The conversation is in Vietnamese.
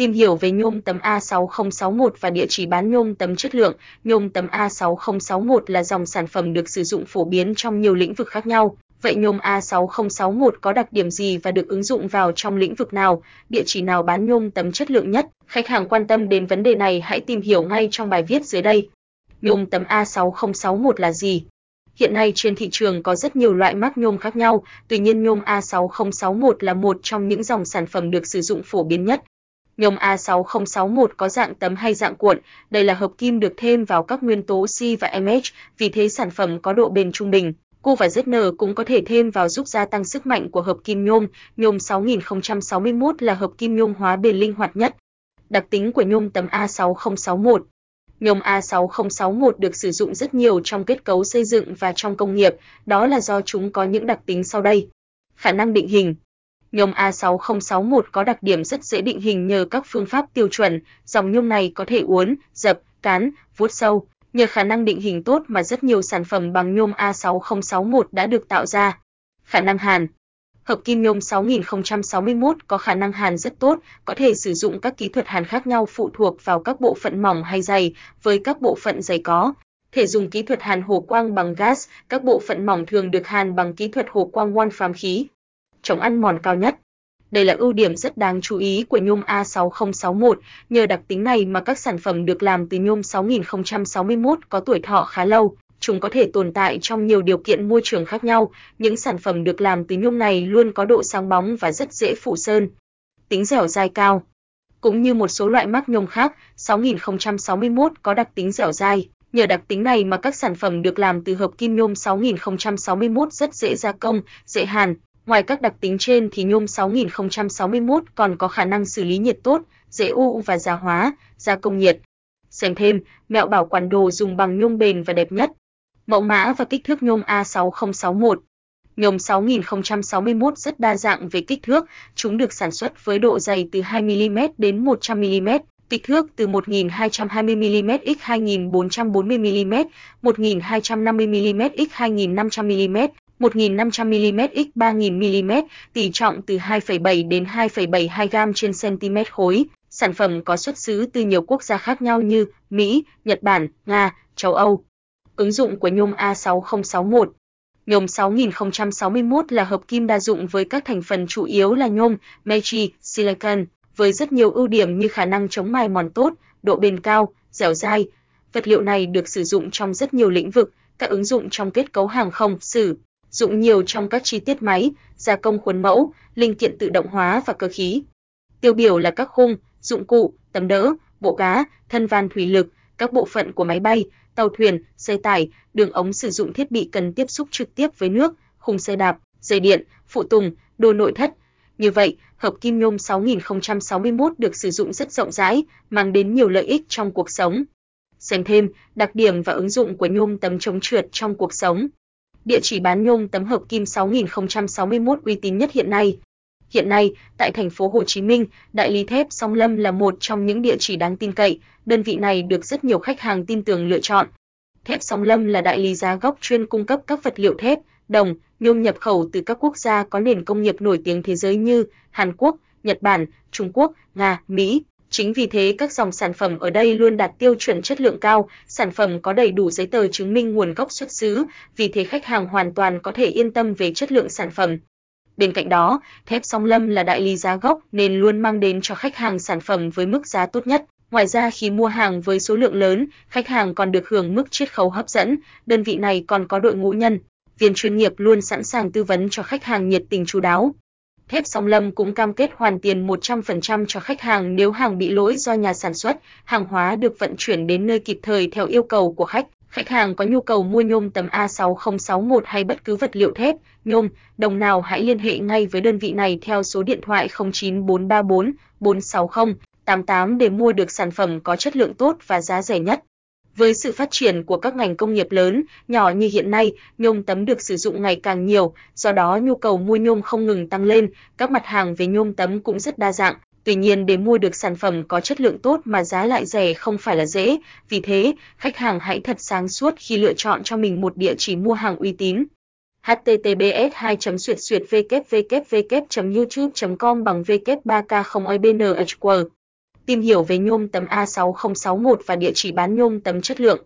Tìm hiểu về nhôm tấm A6061 và địa chỉ bán nhôm tấm chất lượng. Nhôm tấm A6061 là dòng sản phẩm được sử dụng phổ biến trong nhiều lĩnh vực khác nhau. Vậy nhôm A6061 có đặc điểm gì và được ứng dụng vào trong lĩnh vực nào? Địa chỉ nào bán nhôm tấm chất lượng nhất? Khách hàng quan tâm đến vấn đề này hãy tìm hiểu ngay trong bài viết dưới đây. Nhôm tấm A6061 là gì? Hiện nay trên thị trường có rất nhiều loại mác nhôm khác nhau, tuy nhiên nhôm A6061 là một trong những dòng sản phẩm được sử dụng phổ biến nhất. Nhôm A6061 có dạng tấm hay dạng cuộn, đây là hợp kim được thêm vào các nguyên tố C và MH, vì thế sản phẩm có độ bền trung bình. Cu và ZN cũng có thể thêm vào giúp gia tăng sức mạnh của hợp kim nhôm. Nhôm 6061 là hợp kim nhôm hóa bền linh hoạt nhất. Đặc tính của nhôm tấm A6061 Nhôm A6061 được sử dụng rất nhiều trong kết cấu xây dựng và trong công nghiệp, đó là do chúng có những đặc tính sau đây. Khả năng định hình Nhôm A6061 có đặc điểm rất dễ định hình nhờ các phương pháp tiêu chuẩn, dòng nhôm này có thể uốn, dập, cán, vuốt sâu. Nhờ khả năng định hình tốt mà rất nhiều sản phẩm bằng nhôm A6061 đã được tạo ra. Khả năng hàn Hợp kim nhôm 6061 có khả năng hàn rất tốt, có thể sử dụng các kỹ thuật hàn khác nhau phụ thuộc vào các bộ phận mỏng hay dày, với các bộ phận dày có thể dùng kỹ thuật hàn hồ quang bằng gas, các bộ phận mỏng thường được hàn bằng kỹ thuật hồ quang wolfram khí. Chống ăn mòn cao nhất. Đây là ưu điểm rất đáng chú ý của nhôm A6061, nhờ đặc tính này mà các sản phẩm được làm từ nhôm 6061 có tuổi thọ khá lâu, chúng có thể tồn tại trong nhiều điều kiện môi trường khác nhau, những sản phẩm được làm từ nhôm này luôn có độ sáng bóng và rất dễ phủ sơn. Tính dẻo dai cao. Cũng như một số loại mác nhôm khác, 6061 có đặc tính dẻo dai. Nhờ đặc tính này mà các sản phẩm được làm từ hợp kim nhôm 6061 rất dễ gia công, dễ hàn. Ngoài các đặc tính trên thì nhôm 6061 còn có khả năng xử lý nhiệt tốt, dễ u và gia hóa, gia công nhiệt. Xem thêm, mẹo bảo quản đồ dùng bằng nhôm bền và đẹp nhất. Mẫu mã và kích thước nhôm A6061 Nhôm 6061 rất đa dạng về kích thước, chúng được sản xuất với độ dày từ 2mm đến 100mm, kích thước từ 1220mm x 2440mm, 1250mm x 2500mm, 1.500 mm x 3.000 mm, tỷ trọng từ 2,7 đến 2,72 g trên cm khối. Sản phẩm có xuất xứ từ nhiều quốc gia khác nhau như Mỹ, Nhật Bản, Nga, châu Âu. Ứng dụng của nhôm A6061 Nhôm 6061 là hợp kim đa dụng với các thành phần chủ yếu là nhôm, magie, silicon, với rất nhiều ưu điểm như khả năng chống mài mòn tốt, độ bền cao, dẻo dai. Vật liệu này được sử dụng trong rất nhiều lĩnh vực, các ứng dụng trong kết cấu hàng không, sử dụng nhiều trong các chi tiết máy, gia công khuôn mẫu, linh kiện tự động hóa và cơ khí. Tiêu biểu là các khung, dụng cụ, tấm đỡ, bộ cá, thân van thủy lực, các bộ phận của máy bay, tàu thuyền, xe tải, đường ống sử dụng thiết bị cần tiếp xúc trực tiếp với nước, khung xe đạp, dây điện, phụ tùng, đồ nội thất. Như vậy, hợp kim nhôm 6061 được sử dụng rất rộng rãi, mang đến nhiều lợi ích trong cuộc sống. Xem thêm đặc điểm và ứng dụng của nhôm tấm chống trượt trong cuộc sống. Địa chỉ bán nhôm tấm hợp kim 6061 uy tín nhất hiện nay. Hiện nay, tại thành phố Hồ Chí Minh, đại lý thép Song Lâm là một trong những địa chỉ đáng tin cậy, đơn vị này được rất nhiều khách hàng tin tưởng lựa chọn. Thép Song Lâm là đại lý giá gốc chuyên cung cấp các vật liệu thép, đồng, nhôm nhập khẩu từ các quốc gia có nền công nghiệp nổi tiếng thế giới như Hàn Quốc, Nhật Bản, Trung Quốc, Nga, Mỹ. Chính vì thế các dòng sản phẩm ở đây luôn đạt tiêu chuẩn chất lượng cao, sản phẩm có đầy đủ giấy tờ chứng minh nguồn gốc xuất xứ, vì thế khách hàng hoàn toàn có thể yên tâm về chất lượng sản phẩm. Bên cạnh đó, thép Song Lâm là đại lý giá gốc nên luôn mang đến cho khách hàng sản phẩm với mức giá tốt nhất. Ngoài ra khi mua hàng với số lượng lớn, khách hàng còn được hưởng mức chiết khấu hấp dẫn, đơn vị này còn có đội ngũ nhân viên chuyên nghiệp luôn sẵn sàng tư vấn cho khách hàng nhiệt tình chú đáo. Thép Song Lâm cũng cam kết hoàn tiền 100% cho khách hàng nếu hàng bị lỗi do nhà sản xuất, hàng hóa được vận chuyển đến nơi kịp thời theo yêu cầu của khách. Khách hàng có nhu cầu mua nhôm tấm A6061 hay bất cứ vật liệu thép, nhôm, đồng nào hãy liên hệ ngay với đơn vị này theo số điện thoại 09434 460 88 để mua được sản phẩm có chất lượng tốt và giá rẻ nhất. Với sự phát triển của các ngành công nghiệp lớn, nhỏ như hiện nay, nhôm tấm được sử dụng ngày càng nhiều, do đó nhu cầu mua nhôm không ngừng tăng lên, các mặt hàng về nhôm tấm cũng rất đa dạng. Tuy nhiên để mua được sản phẩm có chất lượng tốt mà giá lại rẻ không phải là dễ, vì thế, khách hàng hãy thật sáng suốt khi lựa chọn cho mình một địa chỉ mua hàng uy tín. https 2 xuyệt xuyệt www youtube com bằng w 3 k 0 ibn Tìm hiểu về nhôm tấm A6061 và địa chỉ bán nhôm tấm chất lượng.